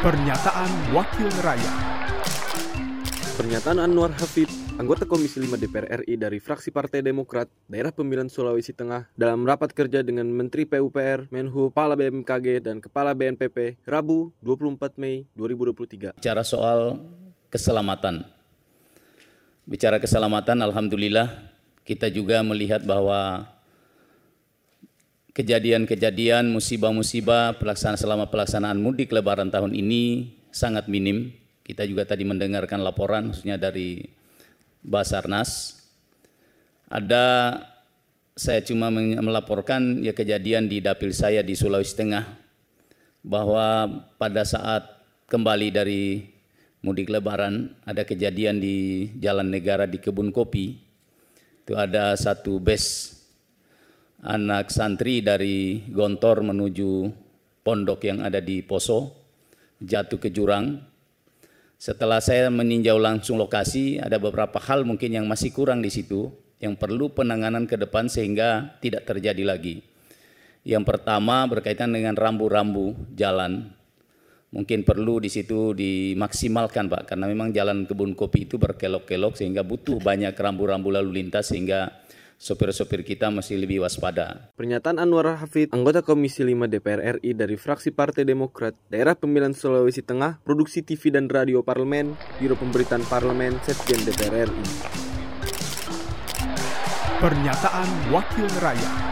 Pernyataan Wakil Rakyat Pernyataan Anwar Hafid, anggota Komisi 5 DPR RI dari fraksi Partai Demokrat, Daerah Pemilihan Sulawesi Tengah, dalam rapat kerja dengan Menteri PUPR, Menhu, Kepala BMKG, dan Kepala BNPP, Rabu 24 Mei 2023. Bicara soal keselamatan. Bicara keselamatan, Alhamdulillah, kita juga melihat bahwa kejadian-kejadian musibah-musibah pelaksanaan selama pelaksanaan mudik lebaran tahun ini sangat minim. Kita juga tadi mendengarkan laporan khususnya dari Basarnas. Ada saya cuma melaporkan ya kejadian di dapil saya di Sulawesi Tengah bahwa pada saat kembali dari mudik lebaran ada kejadian di Jalan Negara di Kebun Kopi. Itu ada satu bus anak santri dari Gontor menuju pondok yang ada di Poso jatuh ke jurang. Setelah saya meninjau langsung lokasi, ada beberapa hal mungkin yang masih kurang di situ, yang perlu penanganan ke depan sehingga tidak terjadi lagi. Yang pertama berkaitan dengan rambu-rambu jalan. Mungkin perlu di situ dimaksimalkan Pak, karena memang jalan kebun kopi itu berkelok-kelok sehingga butuh banyak rambu-rambu lalu lintas sehingga sopir-sopir kita masih lebih waspada. Pernyataan Anwar Hafid, anggota Komisi 5 DPR RI dari fraksi Partai Demokrat, Daerah Pemilihan Sulawesi Tengah, Produksi TV dan Radio Parlemen, Biro Pemberitaan Parlemen, Setjen DPR RI. Pernyataan Wakil Rakyat